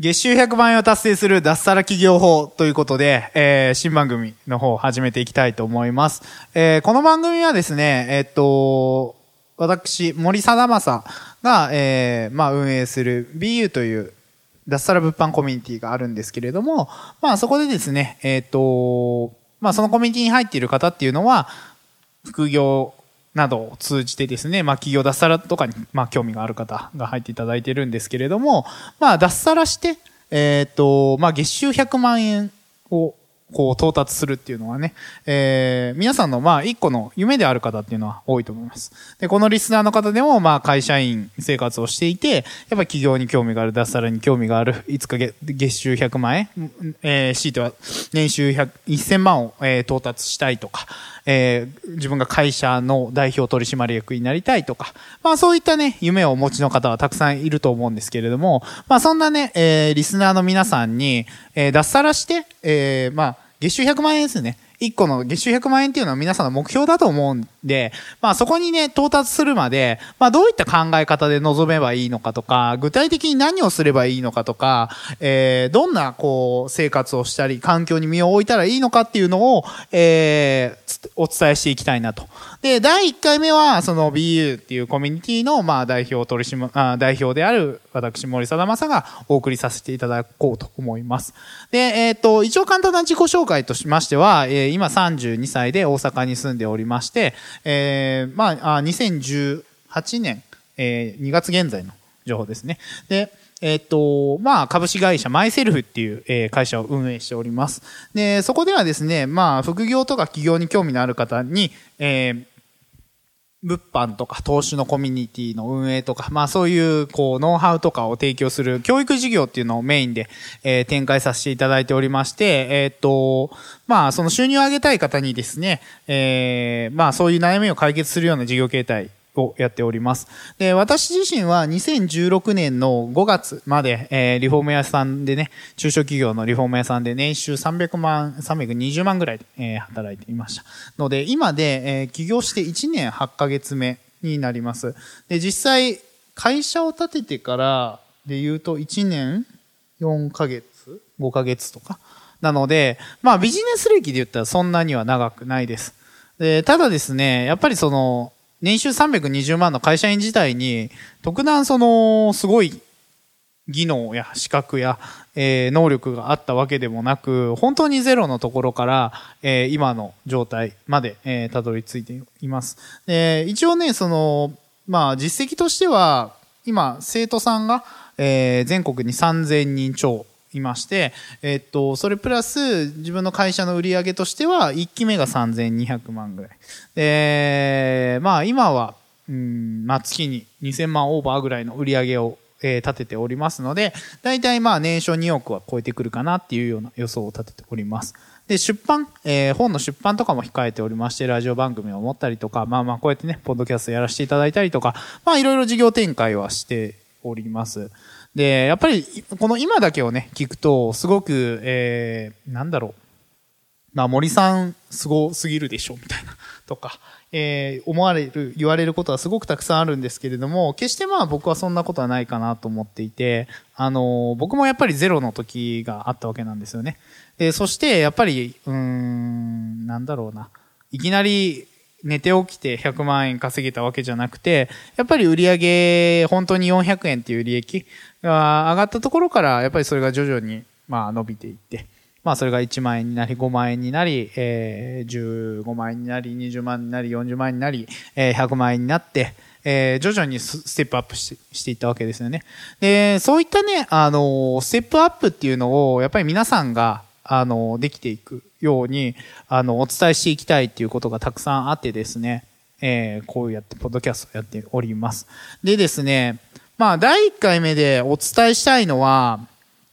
月収100万円を達成する脱サラ企業法ということで、えー、新番組の方を始めていきたいと思います。えー、この番組はですね、えー、っと、私、森貞正が、えー、まあ、運営する BU という脱サラ物販コミュニティがあるんですけれども、まあ、そこでですね、えっと、まあ、そのコミュニティに入っている方っていうのは、副業などを通じてですね、まあ企業脱サラとかに、まあ興味がある方が入っていただいてるんですけれども、まあ脱サラして、えっ、ー、と、まあ月収100万円をこう到達するっていうのはね、えー、皆さんのまあ一個の夢である方っていうのは多いと思います。で、このリスナーの方でもまあ会社員生活をしていて、やっぱ企業に興味がある、脱サラに興味がある、いつか月月収100万円、えー、シートは年収100 1000万を、えー、到達したいとか、えー、自分が会社の代表取締役になりたいとか、まあそういったね、夢をお持ちの方はたくさんいると思うんですけれども、まあそんなね、えー、リスナーの皆さんに、えー、脱サラして、えー、まあ、月収100万円ですね。1個の月収100万円っていうのは皆さんの目標だと思うんで、まあそこにね、到達するまで、まあどういった考え方で臨めばいいのかとか、具体的に何をすればいいのかとか、えー、どんなこう生活をしたり、環境に身を置いたらいいのかっていうのを、えー、お伝えしていきたいなと。で、第1回目は、その BU っていうコミュニティの、まあ代表取締、あ代表である私森貞正がお送りさせていただこうと思います。で、えっ、ー、と、一応簡単な自己紹介としましては、えー、今32歳で大阪に住んでおりまして、えー、まあ、2018年、えー、2月現在の情報ですね。で、えっ、と、まあ、株式会社マイセルフっていう、えー、会社を運営しております。で、そこではですね、まあ、副業とか起業に興味のある方に、えー、物販とか投資のコミュニティの運営とか、まあそういうこうノウハウとかを提供する教育事業っていうのをメインで、えー、展開させていただいておりまして、えー、っと、まあその収入を上げたい方にですね、えー、まあそういう悩みを解決するような事業形態をやっております。で、私自身は2016年の5月まで、えー、リフォーム屋さんでね、中小企業のリフォーム屋さんで年収300万、320万ぐらいで、えー、働いていました。ので、今で、えー、起業して1年8ヶ月目になります。で、実際、会社を建ててからで言うと1年4ヶ月 ?5 ヶ月とか。なので、まあビジネス歴で言ったらそんなには長くないです。で、ただですね、やっぱりその、年収320万の会社員自体に、特段その、すごい技能や資格や、え、能力があったわけでもなく、本当にゼロのところから、え、今の状態まで、え、たどり着いています。で、一応ね、その、まあ、実績としては、今、生徒さんが、え、全国に3000人超いまして、えっと、それプラス自分の会社の売り上げとしては、1期目が3200万ぐらい。で、まあ今は、うん、まあ月に2000万オーバーぐらいの売り上げを、え、立てておりますので、大体まあ年商2億は超えてくるかなっていうような予想を立てております。で、出版、えー、本の出版とかも控えておりまして、ラジオ番組を持ったりとか、まあまあこうやってね、ポッドキャストやらせていただいたりとか、まあいろいろ事業展開はしております。で、やっぱり、この今だけをね、聞くと、すごく、えー、なんだろう。まあ、森さん、すすぎるでしょ、みたいな、とか、えー、思われる、言われることはすごくたくさんあるんですけれども、決してまあ僕はそんなことはないかなと思っていて、あのー、僕もやっぱりゼロの時があったわけなんですよね。で、そして、やっぱり、うーん、なんだろうな。いきなり寝て起きて100万円稼げたわけじゃなくて、やっぱり売上本当に400円っていう利益が上がったところから、やっぱりそれが徐々に、まあ伸びていって、まあそれが1万円になり、5万円になり、えー、15万円になり、20万円になり、40万円になり、えー、100万円になって、えー、徐々にステップアップしていったわけですよね。で、そういったね、あの、ステップアップっていうのを、やっぱり皆さんが、あの、できていくように、あの、お伝えしていきたいっていうことがたくさんあってですね、えー、こうやってポッドキャストをやっております。でですね、まあ、第1回目でお伝えしたいのは、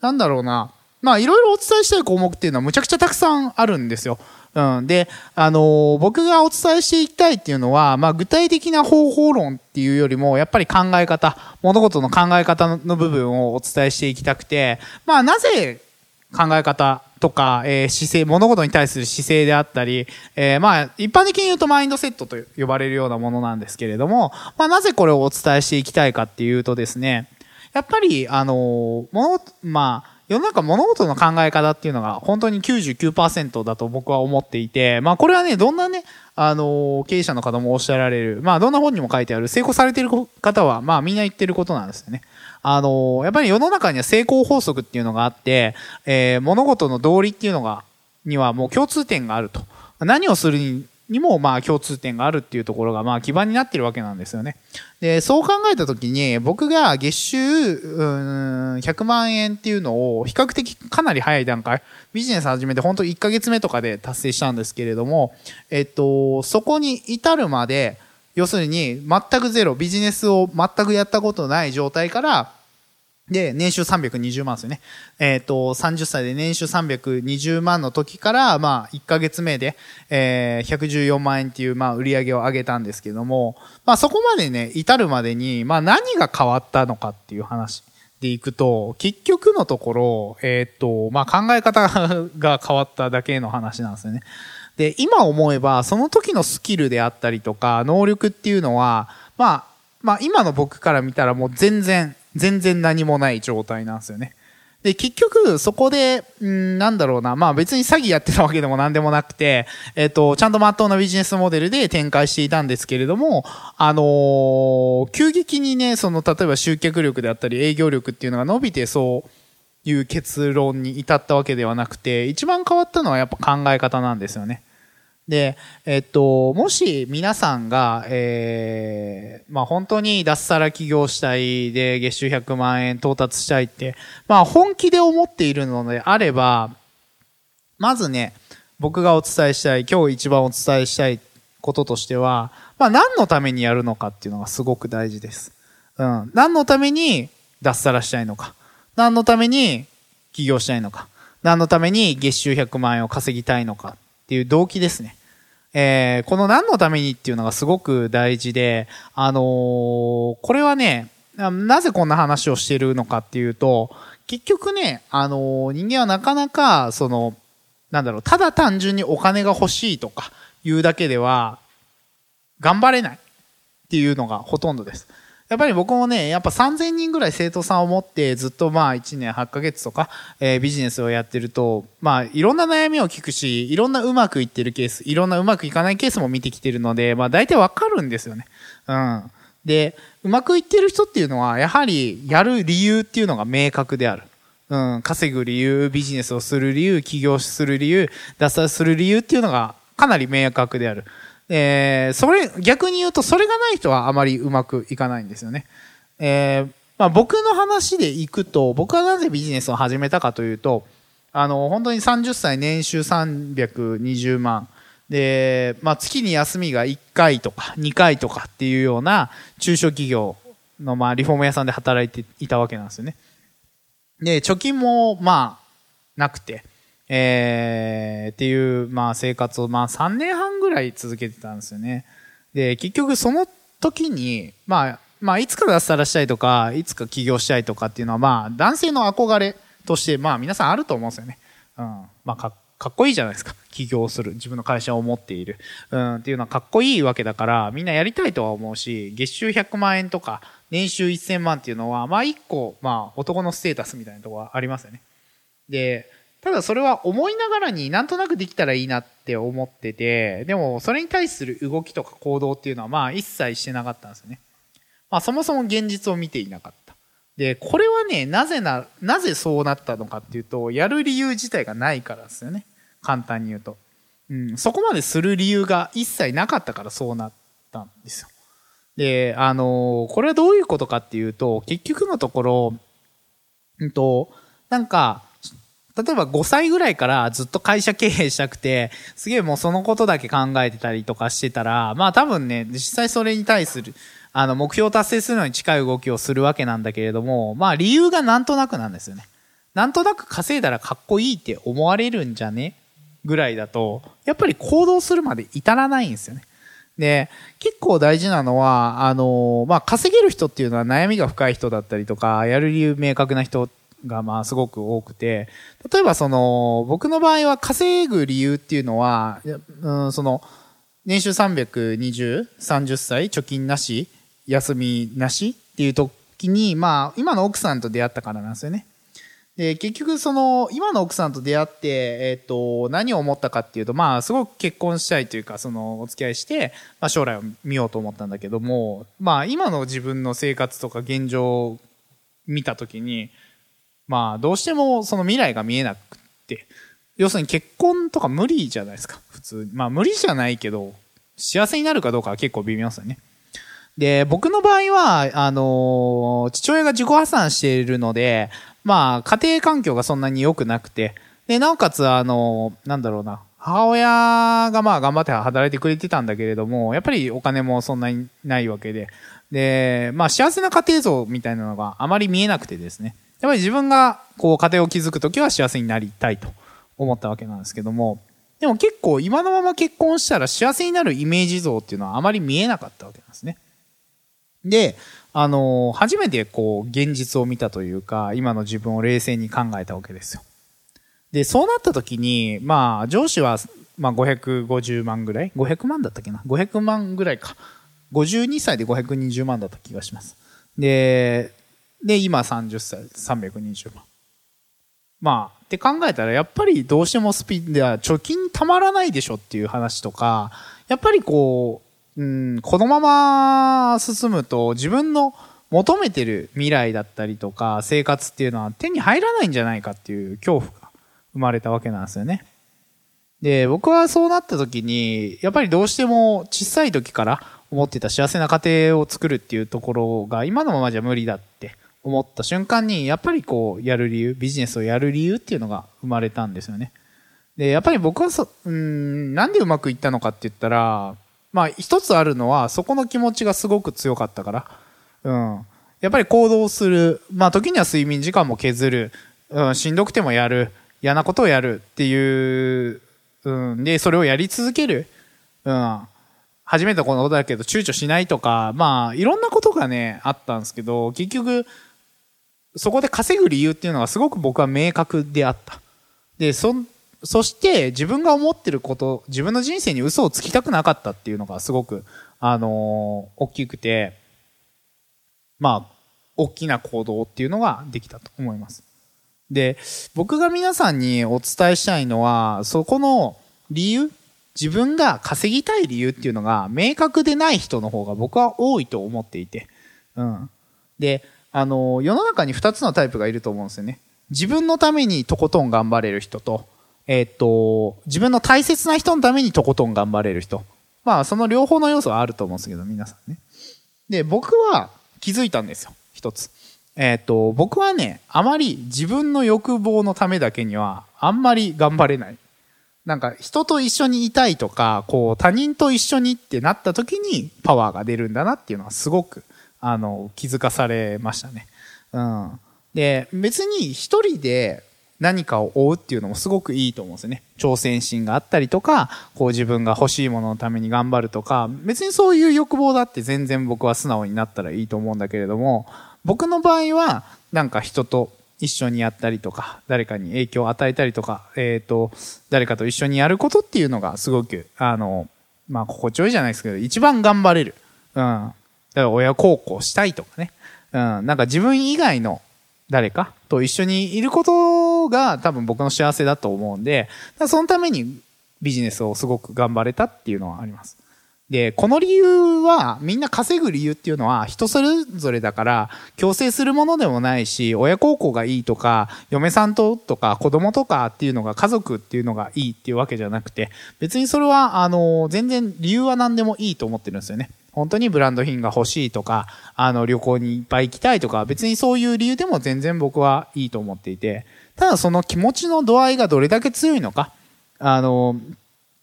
なんだろうな。まあ、いろいろお伝えしたい項目っていうのはむちゃくちゃたくさんあるんですよ。うん。で、あのー、僕がお伝えしていきたいっていうのは、まあ、具体的な方法論っていうよりも、やっぱり考え方、物事の考え方の部分をお伝えしていきたくて、まあ、なぜ考え方とか、えー、姿勢、物事に対する姿勢であったり、えー、まあ、一般的に言うとマインドセットと呼ばれるようなものなんですけれども、まあ、なぜこれをお伝えしていきたいかっていうとですね、やっぱり、あのー、もの、まあ、世の中物事の考え方っていうのが本当に99%だと僕は思っていて、まあこれはね、どんなね、あの、経営者の方もおっしゃられる、まあどんな本にも書いてある、成功されてる方は、まあみんな言ってることなんですよね。あの、やっぱり世の中には成功法則っていうのがあって、えー、物事の道理っていうのが、にはもう共通点があると。何をするににもまあ共通点があるっていうところがまあ基盤になってるわけなんですよね。で、そう考えたときに僕が月収うん100万円っていうのを比較的かなり早い段階、ビジネス始めて本当1ヶ月目とかで達成したんですけれども、えっと、そこに至るまで、要するに全くゼロ、ビジネスを全くやったことない状態からで、年収320万ですよね。えっ、ー、と、30歳で年収320万の時から、まあ、1ヶ月目で、えー、114万円っていう、まあ、売り上げを上げたんですけども、まあ、そこまでね、至るまでに、まあ、何が変わったのかっていう話でいくと、結局のところ、えっ、ー、と、まあ、考え方が変わっただけの話なんですよね。で、今思えば、その時のスキルであったりとか、能力っていうのは、まあ、まあ、今の僕から見たらもう全然、全然何もない状態なんですよね。で、結局、そこで、んなんだろうな、まあ別に詐欺やってたわけでも何でもなくて、えっ、と、ちゃんとまっとうなビジネスモデルで展開していたんですけれども、あのー、急激にね、その、例えば集客力であったり営業力っていうのが伸びて、そういう結論に至ったわけではなくて、一番変わったのはやっぱ考え方なんですよね。で、えっと、もし皆さんが、えー、まあ本当に脱サラ起業したいで月収100万円到達したいって、まあ本気で思っているのであれば、まずね、僕がお伝えしたい、今日一番お伝えしたいこととしては、まあ何のためにやるのかっていうのがすごく大事です。うん。何のために脱サラしたいのか。何のために起業したいのか。何のために月収100万円を稼ぎたいのかっていう動機ですね。えー、この何のためにっていうのがすごく大事で、あのー、これはね、なぜこんな話をしてるのかっていうと、結局ね、あのー、人間はなかなか、その、なんだろう、ただ単純にお金が欲しいとかいうだけでは、頑張れないっていうのがほとんどです。やっぱり僕もね、やっぱ3000人ぐらい生徒さんを持ってずっとまあ1年8ヶ月とか、えー、ビジネスをやってると、まあいろんな悩みを聞くし、いろんなうまくいってるケース、いろんなうまくいかないケースも見てきてるので、まあ大体わかるんですよね。うん。で、うまくいってる人っていうのは、やはりやる理由っていうのが明確である。うん、稼ぐ理由、ビジネスをする理由、起業する理由、脱サする理由っていうのがかなり明確である。えー、それ、逆に言うと、それがない人はあまりうまくいかないんですよね。えー、まあ僕の話でいくと、僕はなぜビジネスを始めたかというと、あの、本当に30歳年収320万。で、まあ月に休みが1回とか2回とかっていうような中小企業のまあリフォーム屋さんで働いていたわけなんですよね。で、貯金もまあなくて、えー、っていう、まあ、生活を、まあ、3年半ぐらい続けてたんですよね。で、結局その時に、まあ、まあ、いつか脱サラしたいとか、いつか起業したいとかっていうのは、まあ、男性の憧れとして、まあ、皆さんあると思うんですよね。うん。まあ、かかっこいいじゃないですか。起業する。自分の会社を持っている。うん。っていうのはかっこいいわけだから、みんなやりたいとは思うし、月収100万円とか、年収1000万っていうのは、まあ、一個、まあ、男のステータスみたいなとこはありますよね。で、ただそれは思いながらになんとなくできたらいいなって思ってて、でもそれに対する動きとか行動っていうのはまあ一切してなかったんですよね。まあそもそも現実を見ていなかった。で、これはね、なぜな、なぜそうなったのかっていうと、やる理由自体がないからですよね。簡単に言うと。うん、そこまでする理由が一切なかったからそうなったんですよ。で、あのー、これはどういうことかっていうと、結局のところ、うんと、なんか、例えば5歳ぐらいからずっと会社経営したくて、すげえもうそのことだけ考えてたりとかしてたら、まあ多分ね、実際それに対する、あの、目標を達成するのに近い動きをするわけなんだけれども、まあ理由がなんとなくなんですよね。なんとなく稼いだらかっこいいって思われるんじゃね？ぐらいだと、やっぱり行動するまで至らないんですよね。で、結構大事なのは、あの、まあ、稼げる人っていうのは悩みが深い人だったりとか、やる理由明確な人が、まあ、すごく多くて、例えばその、僕の場合は稼ぐ理由っていうのは、うん、その、年収320、30歳、貯金なし、休みなしっていう時に、まあ、今の奥さんと出会ったからなんですよね。で、結局その、今の奥さんと出会って、えっ、と、何を思ったかっていうと、まあ、すごく結婚したいというか、その、お付き合いして、まあ、将来を見ようと思ったんだけども、まあ、今の自分の生活とか現状を見たときに、まあ、どうしてもその未来が見えなくって、要するに結婚とか無理じゃないですか、普通まあ、無理じゃないけど、幸せになるかどうかは結構微妙ですよね。で、僕の場合は、あのー、父親が自己破産しているので、まあ、家庭環境がそんなに良くなくて、で、なおかつ、あの、なんだろうな、母親がまあ頑張って働いてくれてたんだけれども、やっぱりお金もそんなにないわけで、で、まあ幸せな家庭像みたいなのがあまり見えなくてですね、やっぱり自分がこう家庭を築くときは幸せになりたいと思ったわけなんですけども、でも結構今のまま結婚したら幸せになるイメージ像っていうのはあまり見えなかったわけなんですね。で、あの、初めてこう、現実を見たというか、今の自分を冷静に考えたわけですよ。で、そうなった時に、まあ、上司は、まあ、550万ぐらい ?500 万だったっけな ?500 万ぐらいか。52歳で520万だった気がします。で、で、今30歳、320万。まあ、って考えたら、やっぱりどうしてもスピードは貯金たまらないでしょっていう話とか、やっぱりこう、うん、このまま進むと自分の求めてる未来だったりとか生活っていうのは手に入らないんじゃないかっていう恐怖が生まれたわけなんですよね。で、僕はそうなった時に、やっぱりどうしても小さい時から思ってた幸せな家庭を作るっていうところが今のままじゃ無理だって思った瞬間に、やっぱりこうやる理由、ビジネスをやる理由っていうのが生まれたんですよね。で、やっぱり僕はそ、うん、なんでうまくいったのかって言ったら、まあ一つあるのはそこの気持ちがすごく強かったから、うん。やっぱり行動する、まあ時には睡眠時間も削る、うん、しんどくてもやる、嫌なことをやるっていう、うん、で、それをやり続ける、うん。初めてこのことだけど躊躇しないとか、まあいろんなことがね、あったんですけど、結局、そこで稼ぐ理由っていうのがすごく僕は明確であった。で、そ、そして自分が思ってること、自分の人生に嘘をつきたくなかったっていうのがすごく、あのー、大きくて、まあ、大きな行動っていうのができたと思います。で、僕が皆さんにお伝えしたいのは、そこの理由、自分が稼ぎたい理由っていうのが明確でない人の方が僕は多いと思っていて。うん。で、あの、世の中に2つのタイプがいると思うんですよね。自分のためにとことん頑張れる人と、えっと、自分の大切な人のためにとことん頑張れる人。まあ、その両方の要素はあると思うんですけど、皆さんね。で、僕は気づいたんですよ。一つ。えっと、僕はね、あまり自分の欲望のためだけには、あんまり頑張れない。なんか、人と一緒にいたいとか、こう、他人と一緒にってなった時にパワーが出るんだなっていうのはすごく、あの、気づかされましたね。うん。で、別に一人で何かを追うっていうのもすごくいいと思うんですよね。挑戦心があったりとか、こう自分が欲しいもののために頑張るとか、別にそういう欲望だって全然僕は素直になったらいいと思うんだけれども、僕の場合は、なんか人と一緒にやったりとか、誰かに影響を与えたりとか、えっ、ー、と、誰かと一緒にやることっていうのがすごく、あの、まあ、心地よいじゃないですけど、一番頑張れる。うん。だから親孝行したいとかね。うん。なんか自分以外の誰かと一緒にいることが多分僕の幸せだと思うんで、そのためにビジネスをすごく頑張れたっていうのはあります。で、この理由は、みんな稼ぐ理由っていうのは人それぞれだから、強制するものでもないし、親孝行がいいとか、嫁さんととか子供とかっていうのが家族っていうのがいいっていうわけじゃなくて、別にそれは、あの、全然理由は何でもいいと思ってるんですよね。本当にブランド品が欲しいとか、あの、旅行にいっぱい行きたいとか、別にそういう理由でも全然僕はいいと思っていて、ただその気持ちの度合いがどれだけ強いのか、あの、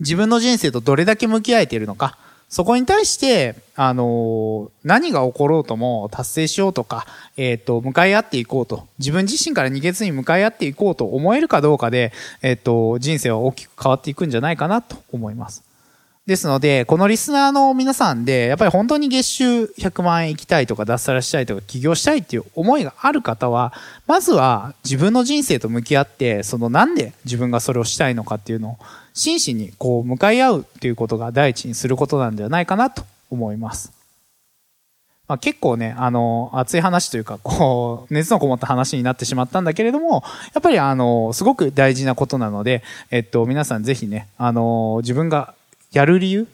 自分の人生とどれだけ向き合えているのか、そこに対して、あの何が起ころうとも達成しようとか、えっ、と、向かい合っていこうと、自分自身から逃げずに向かい合っていこうと思えるかどうかで、えっ、と、人生は大きく変わっていくんじゃないかなと思います。ですので、このリスナーの皆さんで、やっぱり本当に月収100万円行きたいとか、脱サラしたいとか、起業したいっていう思いがある方は、まずは自分の人生と向き合って、そのなんで自分がそれをしたいのかっていうのを、真摯にこう向かい合うっていうことが第一にすることなんではないかなと思います。まあ、結構ね、あの、熱い話というか、こう、熱のこもった話になってしまったんだけれども、やっぱりあの、すごく大事なことなので、えっと、皆さんぜひね、あの、自分がやる理由っ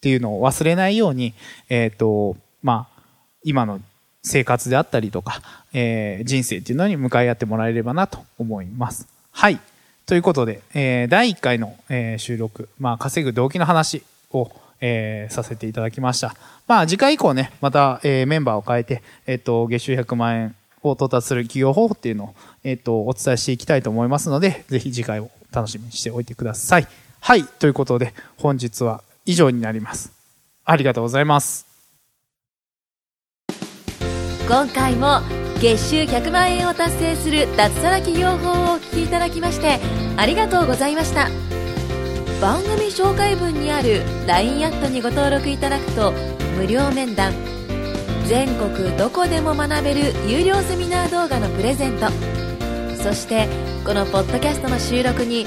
ていうのを忘れないように、えっと、まあ、今の生活であったりとか、えー人生っていうのに向かい合ってもらえればなと思います。はい。ということで、えー第1回の、えー収録、まあ、稼ぐ動機の話を、えーさせていただきました。まあ、次回以降ね、また、えーメンバーを変えて、えっ、と、月収100万円を到達する企業方法っていうのを、えっ、と、お伝えしていきたいと思いますので、ぜひ次回を楽しみにしておいてください。はい。ということで、本日は以上になります。ありがとうございます。今回も月収100万円を達成する脱サラ企業法をお聞きいただきましてありがとうございました番組紹介文にある LINE アットにご登録いただくと無料面談全国どこでも学べる有料セミナー動画のプレゼントそしてこのポッドキャストの収録に